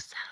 Looking